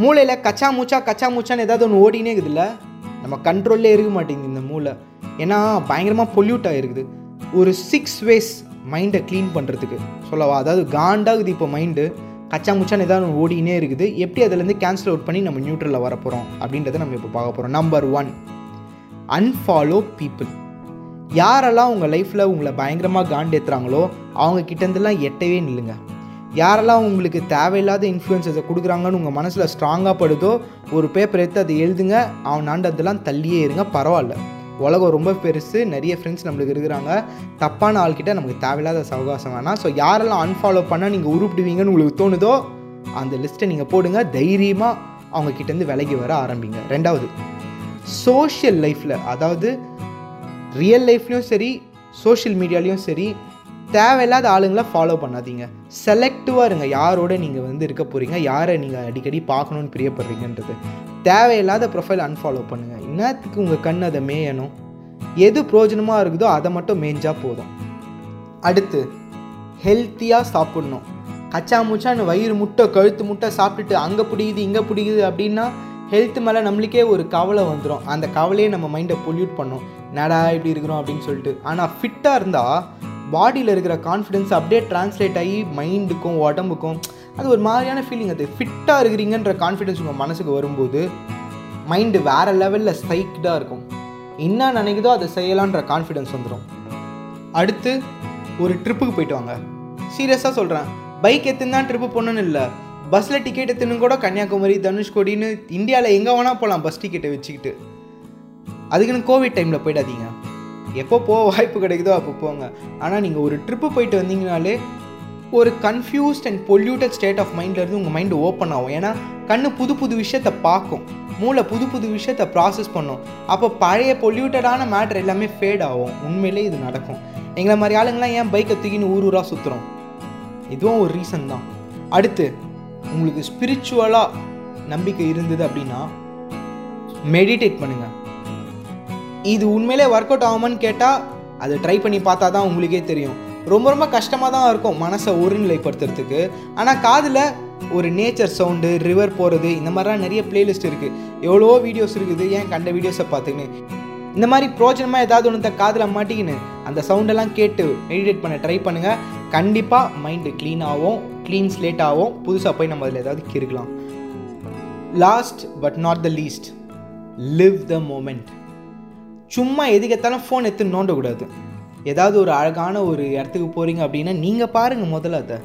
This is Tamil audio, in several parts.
மூளையில் கச்சா மூச்சா கச்சா மூச்சான்னு ஏதாவது ஒன்று ஓடினே இருக்குதுல்ல? நம்ம கண்ட்ரோல்லே இருக்க மாட்டேங்குது இந்த மூளை. ஏன்னா பயங்கரமாக பொல்யூட் ஆகிருக்குது ஒரு சிக்ஸ் வேஸ் மைண்டை க்ளீன் பண்ணுறதுக்கு சொல்லவா? அதாவது காண்டாகுது இப்போ மைண்டு கச்சா முச்சான் ஏதாவது ஒன்று ஓடினே இருக்குது. எப்படி அதுலேருந்து கேன்சல் அவுட் பண்ணி நம்ம நியூட்ரலில் வரப்போகிறோம் அப்படின்றத நம்ம இப்போ பார்க்க போகிறோம் நம்பர் ஒன் அன்ஃபாலோ பீப்புள் யாரெல்லாம் உங்கள் லைஃப்பில் உங்களை பயங்கரமாக காண்டேத்துறாங்களோ அவங்க கிட்டேருந்துலாம் எட்டவே நில்லுங்க. யாரெல்லாம் உங்களுக்கு தேவையில்லாத இன்ஃப்ளூயன்ஸஸை கொடுக்குறாங்கன்னு உங்கள் மனசில் ஸ்ட்ராங்காக படுதோ ஒரு பேப்பர் எடுத்து அதை எழுதுங்க. அவன் ஆண்டதெல்லாம் தள்ளியே இருங்க. பரவாயில்ல. உலகம் ரொம்ப பெருசு. நிறைய ஃப்ரெண்ட்ஸ் நம்மளுக்கு இருக்கிறாங்க. தப்பான ஆள்கிட்ட நமக்கு தேவையில்லாத சவகாசம் வேணாம். ஸோ யாரெல்லாம் அன்ஃபாலோ பண்ணால் நீங்கள் உருப்பிடுவீங்கன்னு உங்களுக்கு தோணுதோ அந்த லிஸ்ட்டை நீங்கள் போடுங்க. தைரியமாக அவங்க கிட்டேருந்து விலகி வர ஆரம்பிங்க. ரெண்டாவது சோஷியல் லைஃப்பில் அதாவது ரியல் லைஃப்லையும் சரி சோஷியல் மீடியாலையும் சரி தேவையில்லாத ஆளுங்களை ஃபாலோ பண்ணாதீங்க. செலக்டிவாக இருங்க. யாரோட நீங்கள் வந்து இருக்க போகிறீங்க யாரை நீங்கள் அடிக்கடி பார்க்கணுன்னு பிரியப்படுறீங்கன்றது. தேவையில்லாத ப்ரொஃபைல் அன்ஃபாலோ பண்ணுங்கள் இன்னத்துக்கு உங்கள் கண் அதை மேயணும். எது பிரயோஜனமாக இருக்குதோ அதை மட்டும் மேய்ஞ்சால் போதும். அடுத்து ஹெல்த்தியாக சாப்பிடணும். கச்சா முச்சான்னு வயிறு முட்டை கழுத்து முட்டை சாப்பிட்டுட்டு அங்கே பிடிக்குது இங்கே பிடிக்குது அப்படின்னா ஹெல்த் மேலே நம்மளுக்கே ஒரு கவலை வந்துடும் அந்த கவலையே நம்ம மைண்டை பொல்யூட் பண்ணும். நடா இப்படி இருக்கிறோம் அப்படின்னு சொல்லிட்டு. ஆனால் ஃபிட்டாக இருந்தால் பாடியில் இருக்கிற கான்ஃபிடென்ஸ் அப்படியே டிரான்ஸ்லேட் ஆகி மைண்டுக்கும் உடம்புக்கும் அது ஒரு மாதிரியான ஃபீலிங் அது ஃபிட்டாக இருக்கிறீங்கன்ற கான்ஃபிடென்ஸ் உங்கள் மனசுக்கு வரும்போது மைண்டு வேறு லெவலில் ஸ்ட்ரைக்டாக இருக்கும். என்ன நினைக்குதோ அதை செய்யலான்ற கான்ஃபிடென்ஸ் வந்துடும் அடுத்து ஒரு ட்ரிப்புக்கு போயிட்டு வாங்க. சீரியஸாக சொல்கிறேன் பைக் எத்துன்னு தான் ட்ரிப்பு போகணுன்னு இல்லை. பஸ்ஸில் டிக்கெட் எத்துன்னு கூட கன்னியாகுமரி தனுஷ்கோடின்னு இந்தியாவில் எங்கே வேணால் போகலாம் பஸ் டிக்கெட்டை வச்சுக்கிட்டு. அதுக்குன்னு கோவிட் டைமில் போயிடாதீங்க. எப்போ போக வாய்ப்பு கிடைக்குதோ அப்போ போங்க. ஆனால் நீங்கள் ஒரு ட்ரிப்பு போயிட்டு வந்தீங்கனாலே ஒரு confused and polluted state of மைண்ட்லேருந்து உங்கள் மைண்டு ஓப்பன் ஆகும். ஏன்னா கண்ணு புது புது விஷயத்தை பார்க்கும். மூளை புது புது விஷயத்தை ப்ராசஸ் பண்ணும். அப்போ பழைய பொல்யூட்டடான மேட்ரு எல்லாமே ஃபேட் ஆகும். உண்மையிலே இது நடக்கும். எங்களை மாதிரி ஆளுங்களாம் ஏன் பைக்கை தூக்கின்னு ஊர் ஊராக சுற்றுறோம் இதுவும் ஒரு ரீசன் தான். அடுத்து உங்களுக்கு ஸ்பிரிச்சுவலாக நம்பிக்கை இருந்தது அப்படின்னா மெடிடேட் பண்ணுங்கள் இது உண்மையிலே ஒர்க் அவுட் ஆகுமான்னு கேட்டால் அதை ட்ரை பண்ணி பார்த்தா தான் உங்களுக்கே தெரியும். ரொம்ப ரொம்ப கஷ்டமாக தான் இருக்கும் மனசை ஒருநிலைப்படுத்துறதுக்கு. ஆனால் காதில் ஒரு நேச்சர் சவுண்டு ரிவர் போகிறது இந்த மாதிரிலாம் நிறைய பிளேலிஸ்ட் இருக்குது எவ்வளோ வீடியோஸ் இருக்குது ஏன் கண்ட வீடியோஸை பார்த்துக்கின்னு. இந்த மாதிரி பிரோஜனமாக ஏதாவது ஒன்று காதில் மாட்டிக்கின்னு அந்த சவுண்டெல்லாம் கேட்டு மெடிடேட் பண்ண ட்ரை பண்ணுங்கள் கண்டிப்பாக மைண்டு க்ளீன் ஆகும் க்ளீன் ஸ்லேட் ஆகும். புதுசாக போய் நம்ம அதில் ஏதாவது கிருக்கலாம் last but not the least live the moment சும்மா எதுக்கெத்தாலும் ஃபோன் எடுத்து நோண்டக்கூடாது ஏதாவது ஒரு அழகான ஒரு இடத்துக்கு போகிறீங்க அப்படின்னா நீங்கள் பாருங்கள் முதல்ல அதை.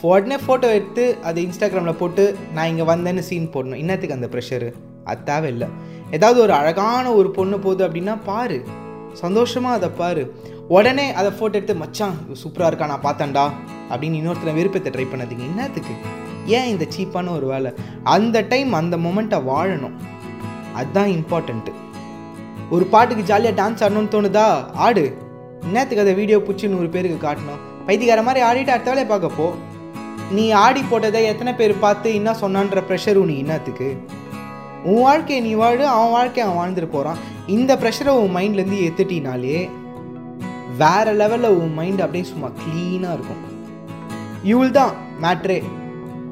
உடனே ஃபோட்டோ எடுத்து அதை இன்ஸ்டாகிராமில் போட்டு நான் இங்கே வந்தேன்னு சீன் போடணும். இன்னத்துக்கு அந்த ப்ரெஷரு அது தேவையில்லை. ஏதாவது ஒரு அழகான ஒரு பொண்ணு போகுது அப்படின்னா பாரு. சந்தோஷமாக அதை பாரு. உடனே அதை ஃபோட்டோ எடுத்து மச்சான் சூப்பராக இருக்கா? நான் பார்த்தேன்டா. அப்படின்னு இன்னொருத்தர் விருப்பத்தை ட்ரை பண்ணாதீங்க. என்னத்துக்கு? ஏன் இந்த சீப்பான ஒரு வேலை? அந்த டைம் அந்த மொமெண்ட்டை வாழணும். அதுதான் இம்பார்ட்டண்ட்டு ஒரு பாட்டுக்கு ஜாலியாக டான்ஸ் ஆடணும்னு தோணுதா? ஆடு. என்னத்துக்கு அதை வீடியோ பிடிச்சி நூறு பேருக்கு காட்டணும்? பைத்தியக்கார மாதிரி ஆடிட்டு அடுத்த வேலையை பார்க்க போ. நீ ஆடி போட்டதை எத்தனை பேர் பார்த்து என்ன சொன்னான்ற ப்ரெஷர் உனி என்னத்துக்கு? உன் வாழ்க்கையை நீ வாழு அவன் வாழ்க்கையை அவன் வாழ்ந்துட்டு போகிறான் இந்த ப்ரெஷரை உன் மைண்ட்லேருந்து எடுத்துட்டினாலே வேற லெவலில் உன் மைண்ட் அப்படியே சும்மா க்ளீனாக இருக்கும். இவள் தான் மேட்ரே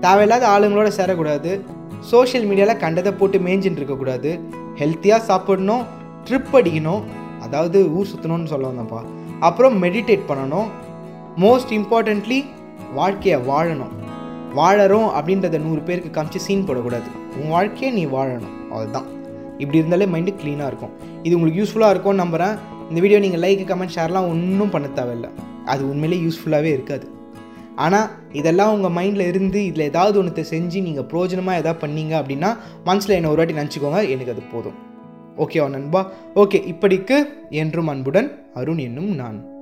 தேவையில்லாத ஆளுங்களோட சேரக்கூடாது. சோஷியல் மீடியாவில் கண்டதை போட்டு மேய்ஞ்சின்னு இருக்கக்கூடாது. ஹெல்த்தியாக சாப்பிடணும். ட்ரிப் அடிக்கணும். அதாவது ஊர் சுற்றணும்னு சொல்ல வந்தப்பா அப்புறம் மெடிடேட் பண்ணணும். மோஸ்ட் இம்பார்ட்டண்ட்லி வாழ்க்கையை வாழணும். வாழறோம் அப்படின்றத நூறு பேருக்கு காமிச்சு சீன் போடக்கூடாது. உன் வாழ்க்கையை நீ வாழணும். அதுதான் இப்படி இருந்தாலே மைண்டு க்ளீனாக இருக்கும். இது உங்களுக்கு யூஸ்ஃபுல்லாக இருக்கும்னு நம்புகிறேன் இந்த வீடியோ நீங்கள் லைக் கமெண்ட் ஷேர்லாம் ஒன்றும் பண்ண தேவையில்லை. அது உண்மையிலே யூஸ்ஃபுல்லாகவே இருக்காது. ஆனால் இதெல்லாம் உங்கள் மைண்டில் இருந்து இதில் ஏதாவது ஒன்றத்தை செஞ்சு நீங்கள் பிரோஜனமாக எதாவது பண்ணீங்க அப்படின்னா மனசில் என்னை ஒரு வாட்டி நினச்சிக்கோங்க எனக்கு அது போதும். ஓகேவா நண்பா. ஓகே இப்படிக்கு என்றும் அன்புடன் அருண் என்னும் நான்.